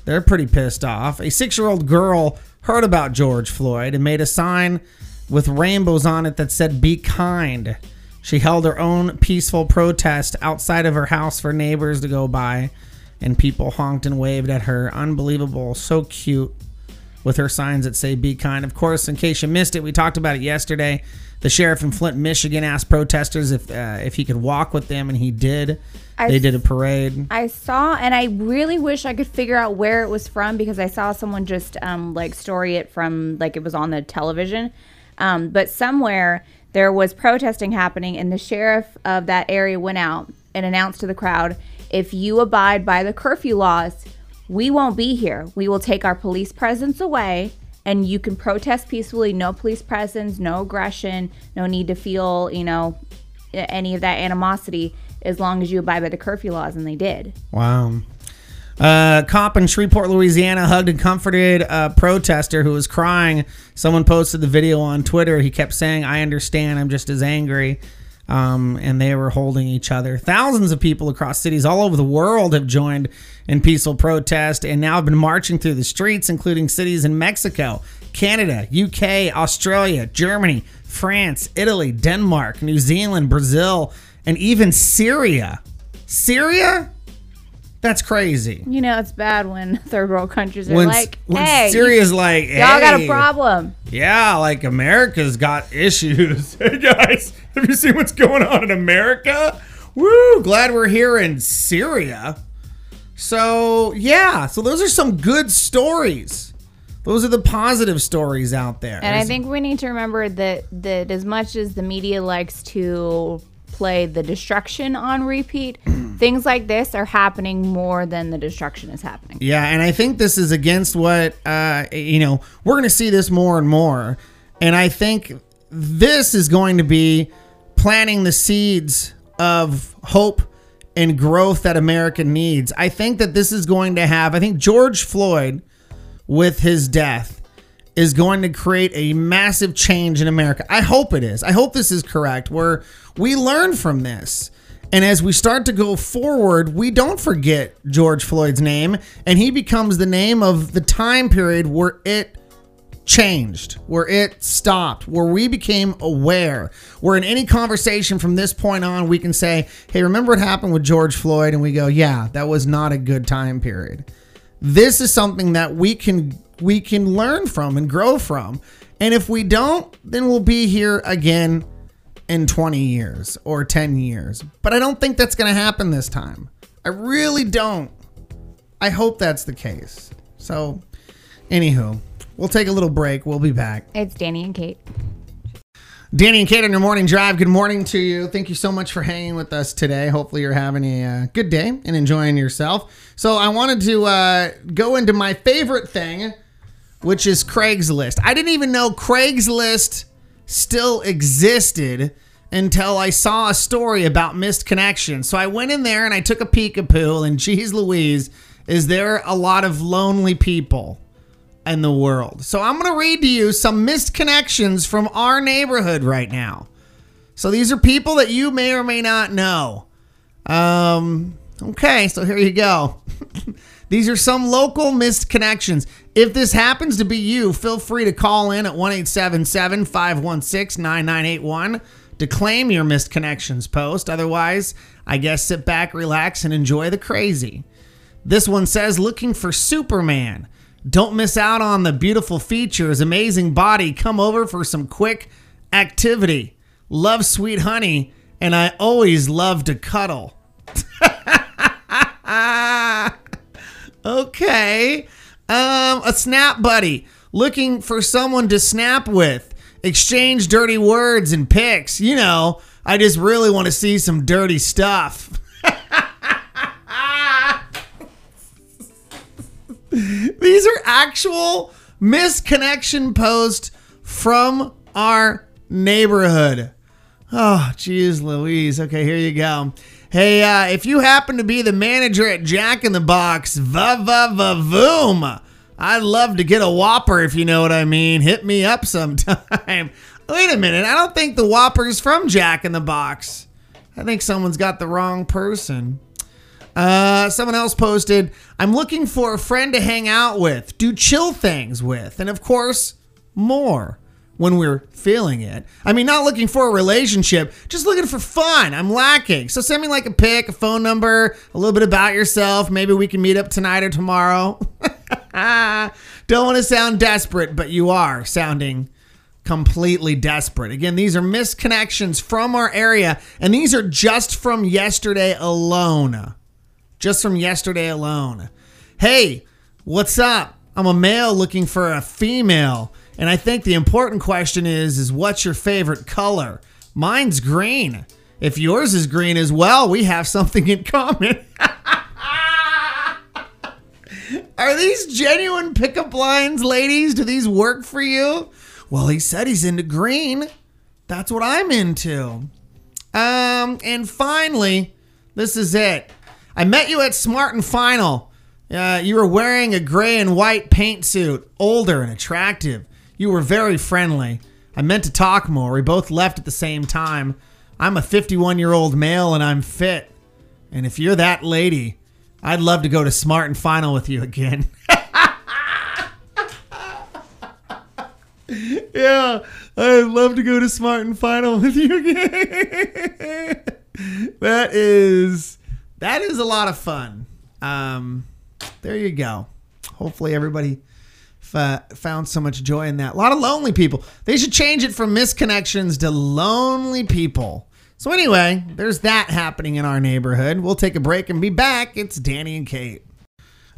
They're pretty pissed off. A six year old girl heard about George Floyd and made a sign with rainbows on it that said, Be kind. She held her own peaceful protest outside of her house for neighbors to go by, and people honked and waved at her. Unbelievable. So cute with her signs that say "Be kind." Of course, in case you missed it, we talked about it yesterday. The sheriff in Flint, Michigan, asked protesters if uh, if he could walk with them, and he did. I they did a parade. I saw, and I really wish I could figure out where it was from because I saw someone just um, like story it from like it was on the television. Um, but somewhere there was protesting happening, and the sheriff of that area went out and announced to the crowd if you abide by the curfew laws, we won't be here. We will take our police presence away. And you can protest peacefully, no police presence, no aggression, no need to feel, you know, any of that animosity as long as you abide by the curfew laws, and they did. Wow. Uh, cop in Shreveport, Louisiana, hugged and comforted a protester who was crying. Someone posted the video on Twitter. He kept saying, "I understand. I'm just as angry." Um, and they were holding each other. Thousands of people across cities all over the world have joined in peaceful protest and now have been marching through the streets, including cities in Mexico, Canada, UK, Australia, Germany, France, Italy, Denmark, New Zealand, Brazil, and even Syria. Syria? That's crazy. You know, it's bad when third world countries are When- like, when "Hey, Syria's you- like, y'all got a problem." Yeah, like America's got issues. Hey guys, have you seen what's going on in America? Woo! Glad we're here in Syria. So, yeah, so those are some good stories. Those are the positive stories out there. And I think we need to remember that that as much as the media likes to play the destruction on repeat, things like this are happening more than the destruction is happening. Yeah, and I think this is against what uh, you know. We're going to see this more and more, and I think this is going to be planting the seeds of hope and growth that America needs. I think that this is going to have. I think George Floyd, with his death, is going to create a massive change in America. I hope it is. I hope this is correct. Where we learn from this. And as we start to go forward, we don't forget George Floyd's name, and he becomes the name of the time period where it changed, where it stopped, where we became aware. Where in any conversation from this point on, we can say, hey, remember what happened with George Floyd? And we go, yeah, that was not a good time period. This is something that we can we can learn from and grow from. And if we don't, then we'll be here again in 20 years or 10 years. But I don't think that's going to happen this time. I really don't. I hope that's the case. So, anywho, we'll take a little break. We'll be back. It's Danny and Kate. Danny and Kate on your morning drive. Good morning to you. Thank you so much for hanging with us today. Hopefully, you're having a uh, good day and enjoying yourself. So, I wanted to uh, go into my favorite thing, which is Craigslist. I didn't even know Craigslist still existed until I saw a story about missed connections. So, I went in there and I took a peekapoo, and geez Louise, is there a lot of lonely people? in the world. So I'm going to read to you some missed connections from our neighborhood right now. So these are people that you may or may not know. Um, okay, so here you go. These are some local missed connections. If this happens to be you, feel free to call in at 1 516 9981 to claim your missed connections post. Otherwise, I guess sit back, relax, and enjoy the crazy. This one says looking for Superman. Don't miss out on the beautiful features, amazing body. Come over for some quick activity. Love sweet honey, and I always love to cuddle. okay. Um, a snap buddy. Looking for someone to snap with. Exchange dirty words and pics. You know, I just really want to see some dirty stuff. These are actual misconnection posts from our neighborhood. Oh, geez, Louise. Okay, here you go. Hey, uh, if you happen to be the manager at Jack in the Box, va va va voom. I'd love to get a Whopper if you know what I mean. Hit me up sometime. Wait a minute. I don't think the Whopper's from Jack in the Box. I think someone's got the wrong person. Uh, someone else posted, I'm looking for a friend to hang out with, do chill things with, and of course, more when we're feeling it. I mean, not looking for a relationship, just looking for fun. I'm lacking. So send me like a pic, a phone number, a little bit about yourself. Maybe we can meet up tonight or tomorrow. Don't want to sound desperate, but you are sounding completely desperate. Again, these are misconnections from our area, and these are just from yesterday alone. Just from yesterday alone. Hey, what's up? I'm a male looking for a female. And I think the important question is is what's your favorite color? Mine's green. If yours is green as well, we have something in common. Are these genuine pickup lines, ladies? Do these work for you? Well, he said he's into green. That's what I'm into. Um, and finally, this is it. I met you at Smart and Final. Uh, you were wearing a gray and white paint suit, older and attractive. You were very friendly. I meant to talk more. We both left at the same time. I'm a 51 year old male and I'm fit. And if you're that lady, I'd love to go to Smart and Final with you again. yeah, I'd love to go to Smart and Final with you again. that is that is a lot of fun. Um, there you go. Hopefully everybody f- found so much joy in that. A lot of lonely people. They should change it from misconnections to lonely people. So anyway, there's that happening in our neighborhood. We'll take a break and be back. It's Danny and Kate.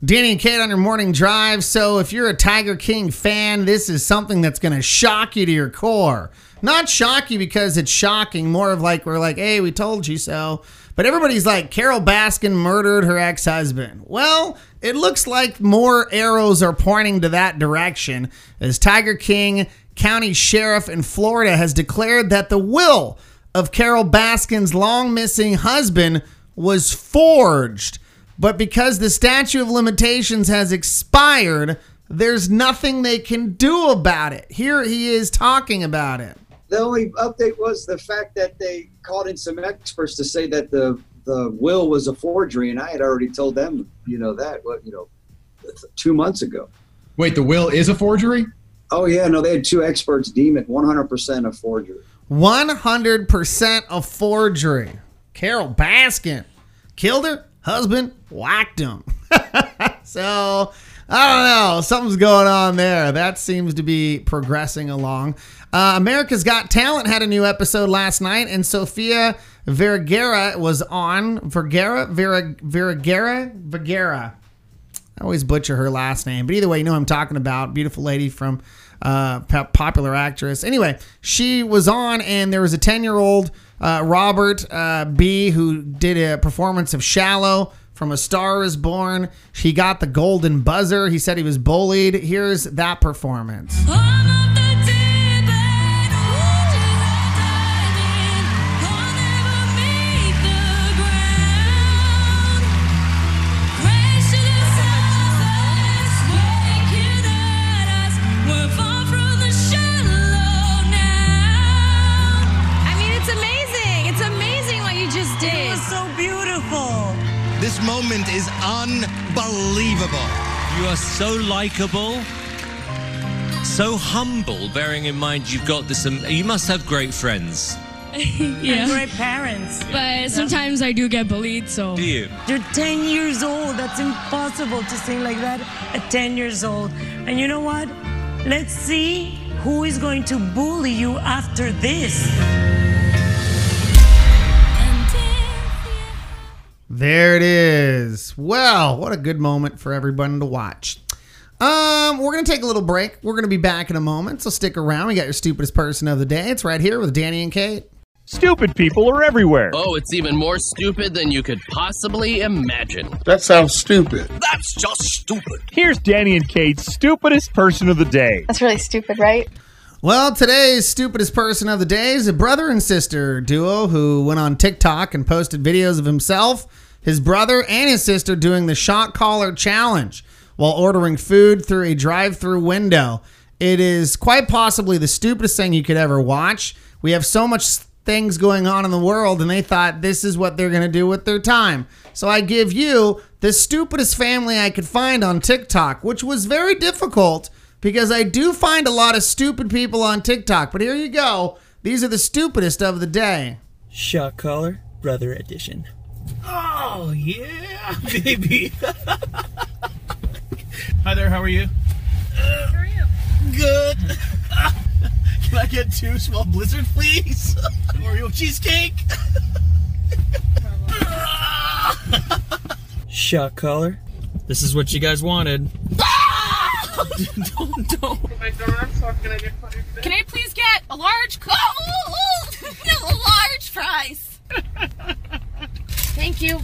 Danny and Kate on your morning drive. So if you're a Tiger King fan, this is something that's going to shock you to your core. Not shock you because it's shocking, more of like we're like, "Hey, we told you so." But everybody's like, Carole Baskin murdered her ex husband. Well, it looks like more arrows are pointing to that direction as Tiger King County Sheriff in Florida has declared that the will of Carole Baskin's long missing husband was forged. But because the statute of limitations has expired, there's nothing they can do about it. Here he is talking about it. The only update was the fact that they called in some experts to say that the the will was a forgery, and I had already told them, you know, that what you know, two months ago. Wait, the will is a forgery? Oh yeah, no, they had two experts deem it 100% a forgery. 100% a forgery. Carole Baskin killed her husband, whacked him. so I don't know. Something's going on there. That seems to be progressing along. Uh, America's Got Talent had a new episode last night, and Sofia Vergara was on. Vergara? Vera, Vergara? Vergara. I always butcher her last name, but either way, you know I'm talking about. Beautiful lady from uh, popular actress. Anyway, she was on, and there was a 10 year old uh, Robert uh, B who did a performance of Shallow from A Star Is Born. He got the golden buzzer. He said he was bullied. Here's that performance. Is unbelievable. You are so likable, so humble, bearing in mind you've got this. Um, you must have great friends. And great parents. But sometimes I do get bullied, so. Do you? You're 10 years old. That's impossible to sing like that at 10 years old. And you know what? Let's see who is going to bully you after this. There it is. Well, what a good moment for everyone to watch. Um, we're gonna take a little break. We're gonna be back in a moment, so stick around. We got your stupidest person of the day. It's right here with Danny and Kate. Stupid people are everywhere. Oh, it's even more stupid than you could possibly imagine. That sounds stupid. That's just stupid. Here's Danny and Kate's stupidest person of the day. That's really stupid, right? Well, today's stupidest person of the day is a brother and sister duo who went on TikTok and posted videos of himself, his brother, and his sister doing the shock collar challenge while ordering food through a drive-through window. It is quite possibly the stupidest thing you could ever watch. We have so much things going on in the world and they thought this is what they're going to do with their time. So I give you the stupidest family I could find on TikTok, which was very difficult because I do find a lot of stupid people on TikTok. But here you go. These are the stupidest of the day. Shock collar, brother edition. Oh, yeah, baby. Hi there, how are you? how are you? Good. Can I get two small blizzard, please? Oreo cheesecake. Shock collar. This is what you guys wanted. don't, don't. Can I please get a large? Oh, a large fries. Thank you.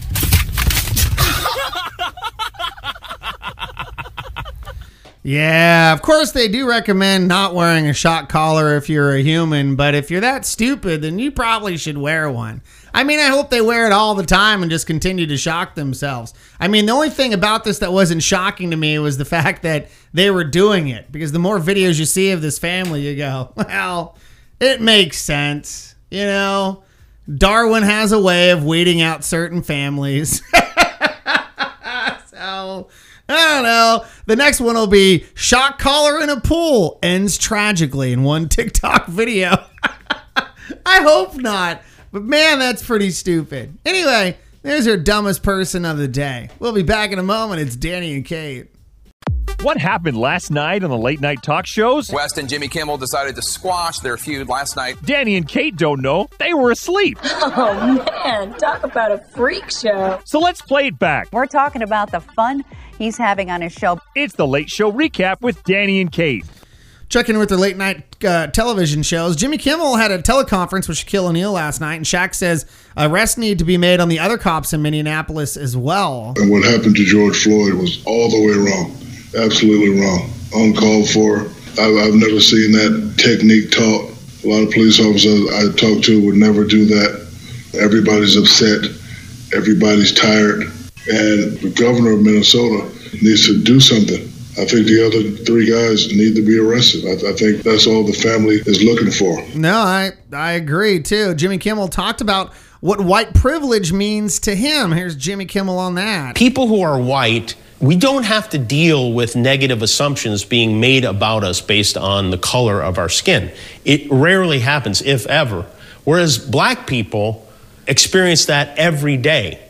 Yeah, of course they do recommend not wearing a shock collar if you're a human, but if you're that stupid, then you probably should wear one. I mean, I hope they wear it all the time and just continue to shock themselves. I mean, the only thing about this that wasn't shocking to me was the fact that they were doing it because the more videos you see of this family, you go, well, it makes sense. You know, Darwin has a way of weeding out certain families. so I don't know. The next one will be shock collar in a pool ends tragically in one TikTok video. I hope not. But man, that's pretty stupid. Anyway, there's your dumbest person of the day. We'll be back in a moment. It's Danny and Kate. What happened last night on the late night talk shows? West and Jimmy Kimmel decided to squash their feud last night. Danny and Kate don't know. They were asleep. Oh man, talk about a freak show. So let's play it back. We're talking about the fun he's having on his show. It's the late show recap with Danny and Kate. Checking in with their late night uh, television shows, Jimmy Kimmel had a teleconference with Shaquille O'Neal last night, and Shaq says arrests need to be made on the other cops in Minneapolis as well. And what happened to George Floyd was all the way wrong. Absolutely wrong. Uncalled for. I've, I've never seen that technique taught. A lot of police officers I talk to would never do that. Everybody's upset. Everybody's tired. And the governor of Minnesota needs to do something. I think the other three guys need to be arrested. I, I think that's all the family is looking for. No, I I agree too. Jimmy Kimmel talked about what white privilege means to him. Here's Jimmy Kimmel on that. People who are white, we don't have to deal with negative assumptions being made about us based on the color of our skin. It rarely happens, if ever. Whereas black people experience that every day,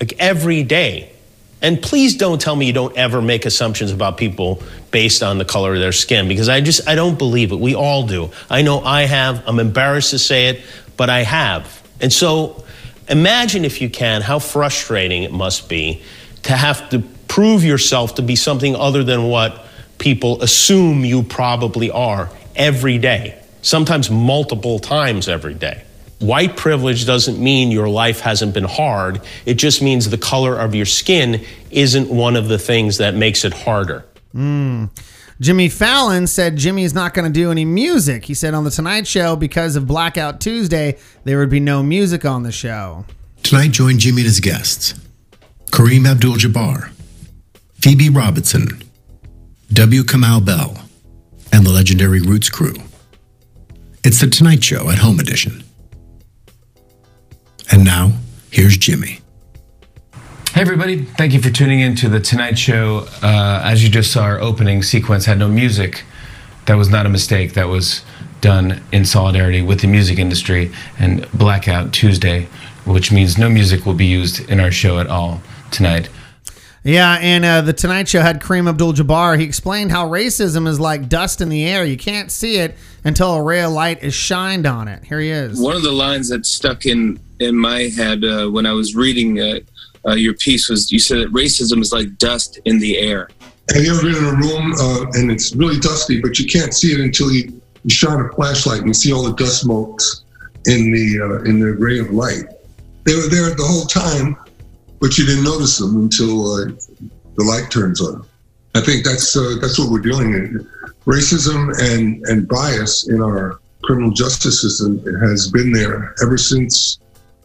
like every day. And please don't tell me you don't ever make assumptions about people based on the color of their skin because I just I don't believe it. We all do. I know I have. I'm embarrassed to say it, but I have. And so imagine if you can how frustrating it must be to have to prove yourself to be something other than what people assume you probably are every day, sometimes multiple times every day. White privilege doesn't mean your life hasn't been hard. It just means the color of your skin isn't one of the things that makes it harder. Mm. Jimmy Fallon said Jimmy is not going to do any music. He said on The Tonight Show, because of Blackout Tuesday, there would be no music on the show. Tonight, join Jimmy and his guests Kareem Abdul Jabbar, Phoebe Robinson, W. Kamau Bell, and the legendary Roots crew. It's The Tonight Show at Home Edition. And now, here's Jimmy. Hey, everybody. Thank you for tuning in to The Tonight Show. Uh, as you just saw, our opening sequence had no music. That was not a mistake. That was done in solidarity with the music industry and Blackout Tuesday, which means no music will be used in our show at all tonight. Yeah, and uh, the Tonight Show had Kareem Abdul-Jabbar. He explained how racism is like dust in the air. You can't see it until a ray of light is shined on it. Here he is. One of the lines that stuck in in my head uh, when I was reading uh, uh, your piece was you said that racism is like dust in the air. Have you ever been in a room uh, and it's really dusty, but you can't see it until you, you shine a flashlight and you see all the dust smokes in the uh, in the ray of light. They were there the whole time, but you didn't notice them until uh, the light turns on. I think that's uh, that's what we're dealing with. Racism and and bias in our criminal justice system has been there ever since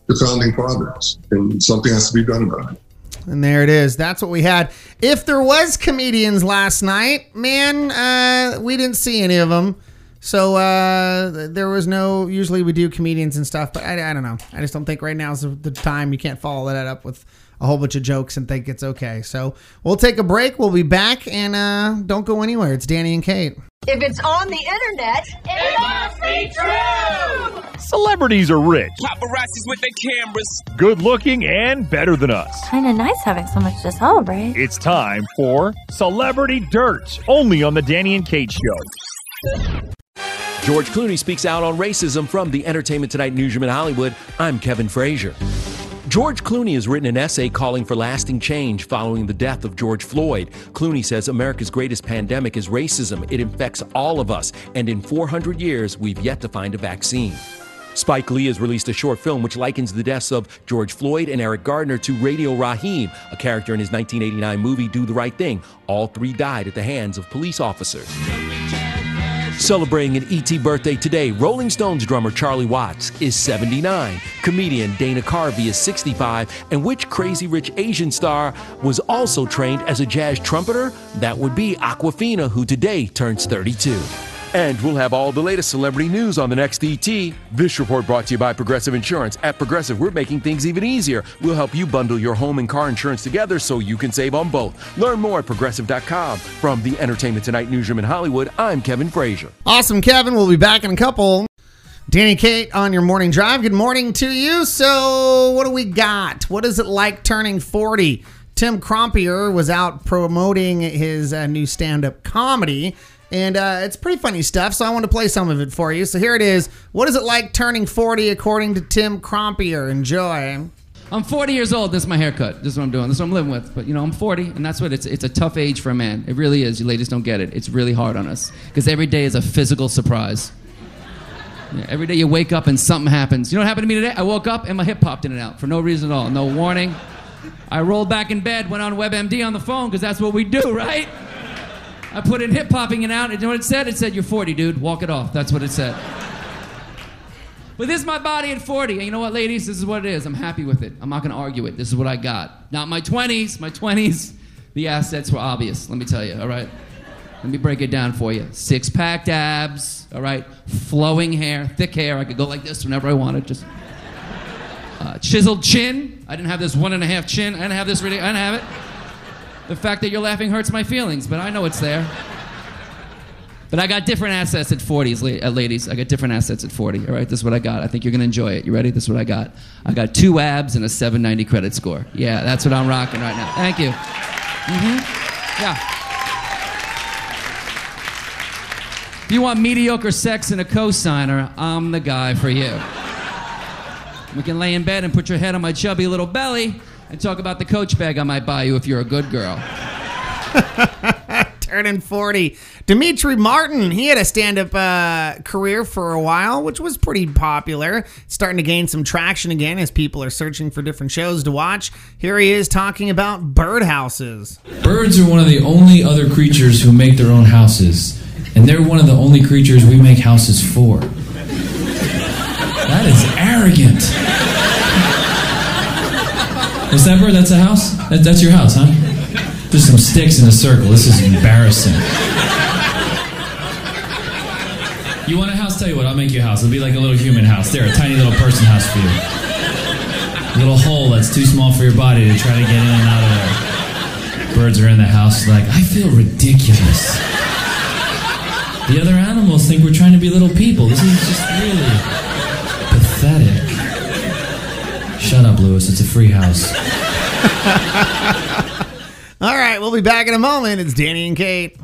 the founding fathers, and something has to be done about it. And there it is. That's what we had. If there was comedians last night, man, uh, we didn't see any of them. So uh, there was no. Usually we do comedians and stuff, but I, I don't know. I just don't think right now is the- the time. You can't follow that up with a whole bunch of jokes and think it's okay. So we'll take a break. We'll be back, and uh, don't go anywhere. It's Danny and Kate. If it's on the internet, it must be true. Celebrities are rich, Paparazzis with their cameras. good looking, and better than us. Kind of nice having so much to celebrate. It's time for Celebrity Dirt, only on the Danny and Kate Show. George Clooney speaks out on racism from the Entertainment Tonight newsroom in Hollywood. I'm Kevin Frazier. George Clooney has written an essay calling for lasting change following the death of George Floyd. Clooney says America's greatest pandemic is racism. It infects all of us, and in 400 years, we've yet to find a vaccine. Spike Lee has released a short film which likens the deaths of George Floyd and Eric Garner to Radio Raheem, a character in his 1989 movie Do the Right Thing. All three died at the hands of police officers. Celebrating an ET birthday today, Rolling Stones drummer Charlie Watts is 79, comedian Dana Carvey is 65, and which crazy rich Asian star was also trained as a jazz trumpeter? That would be Awkwafina, who today turns 32. And we'll have all the latest celebrity news on the next ET. This report brought to you by Progressive Insurance. At Progressive, we're making things even easier. We'll help you bundle your home and car insurance together so you can save on both. Learn more at progressive.com. From the Entertainment Tonight newsroom in Hollywood, I'm Kevin Frazier. Awesome, Kevin. We'll be back in a couple. Danny Kate on your morning drive. Good morning to you. So, what do we got? What is it like turning 40? Tim Crompier was out promoting his uh, new stand up comedy, and uh, it's pretty funny stuff. So, I want to play some of it for you. So, here it is. What is it like turning 40 according to Tim Crompier? Enjoy. I'm 40 years old. This is my haircut. This is what I'm doing. This is what I'm living with. But you know, I'm 40, and that's what it's. It's a tough age for a man. It really is. You ladies don't get it. It's really hard on us because every day is a physical surprise. Yeah, every day you wake up and something happens. You know what happened to me today? I woke up and my hip popped in and out for no reason at all. No warning. I rolled back in bed, went on WebMD on the phone because that's what we do, right? I put in hip popping in and out. And you know what it said? It said, You're 40, dude. Walk it off. That's what it said. But this is my body at 40. And you know what, ladies? This is what it is. I'm happy with it. I'm not going to argue it. This is what I got. Not my 20s. My 20s, the assets were obvious, let me tell you, all right? Let me break it down for you. Six packed abs, all right? Flowing hair, thick hair. I could go like this whenever I wanted. Just uh, chiseled chin. I didn't have this one and a half chin. I didn't have this really. I didn't have it. The fact that you're laughing hurts my feelings, but I know it's there. But I got different assets at 40s, la- uh, ladies. I got different assets at 40. All right, this is what I got. I think you're gonna enjoy it. You ready? This is what I got. I got two abs and a 790 credit score. Yeah, that's what I'm rocking right now. Thank you. Mm-hmm. Yeah. If you want mediocre sex and a cosigner, I'm the guy for you. We can lay in bed and put your head on my chubby little belly and talk about the coach bag I might buy you if you're a good girl. Turning 40. Demetri Martin, he had a stand up uh, career for a while, which was pretty popular. Starting to gain some traction again as people are searching for different shows to watch. Here he is talking about birdhouses. Birds are one of the only other creatures who make their own houses, and they're one of the only creatures we make houses for. That is arrogant. Is that where? That's a house? That, that's your house, huh? There's some sticks in a circle. This is embarrassing. You want a house? Tell you what, I'll make you a house. It'll be like a little human house. There, a tiny little person house for you. A little hole that's too small for your body to try to get in and out of there. Birds are in the house, like, I feel ridiculous. The other animals think we're trying to be little people. This is just really pathetic. Shut up, Lewis. It's a free house. All right, we'll be back in a moment. It's Danny and Kate.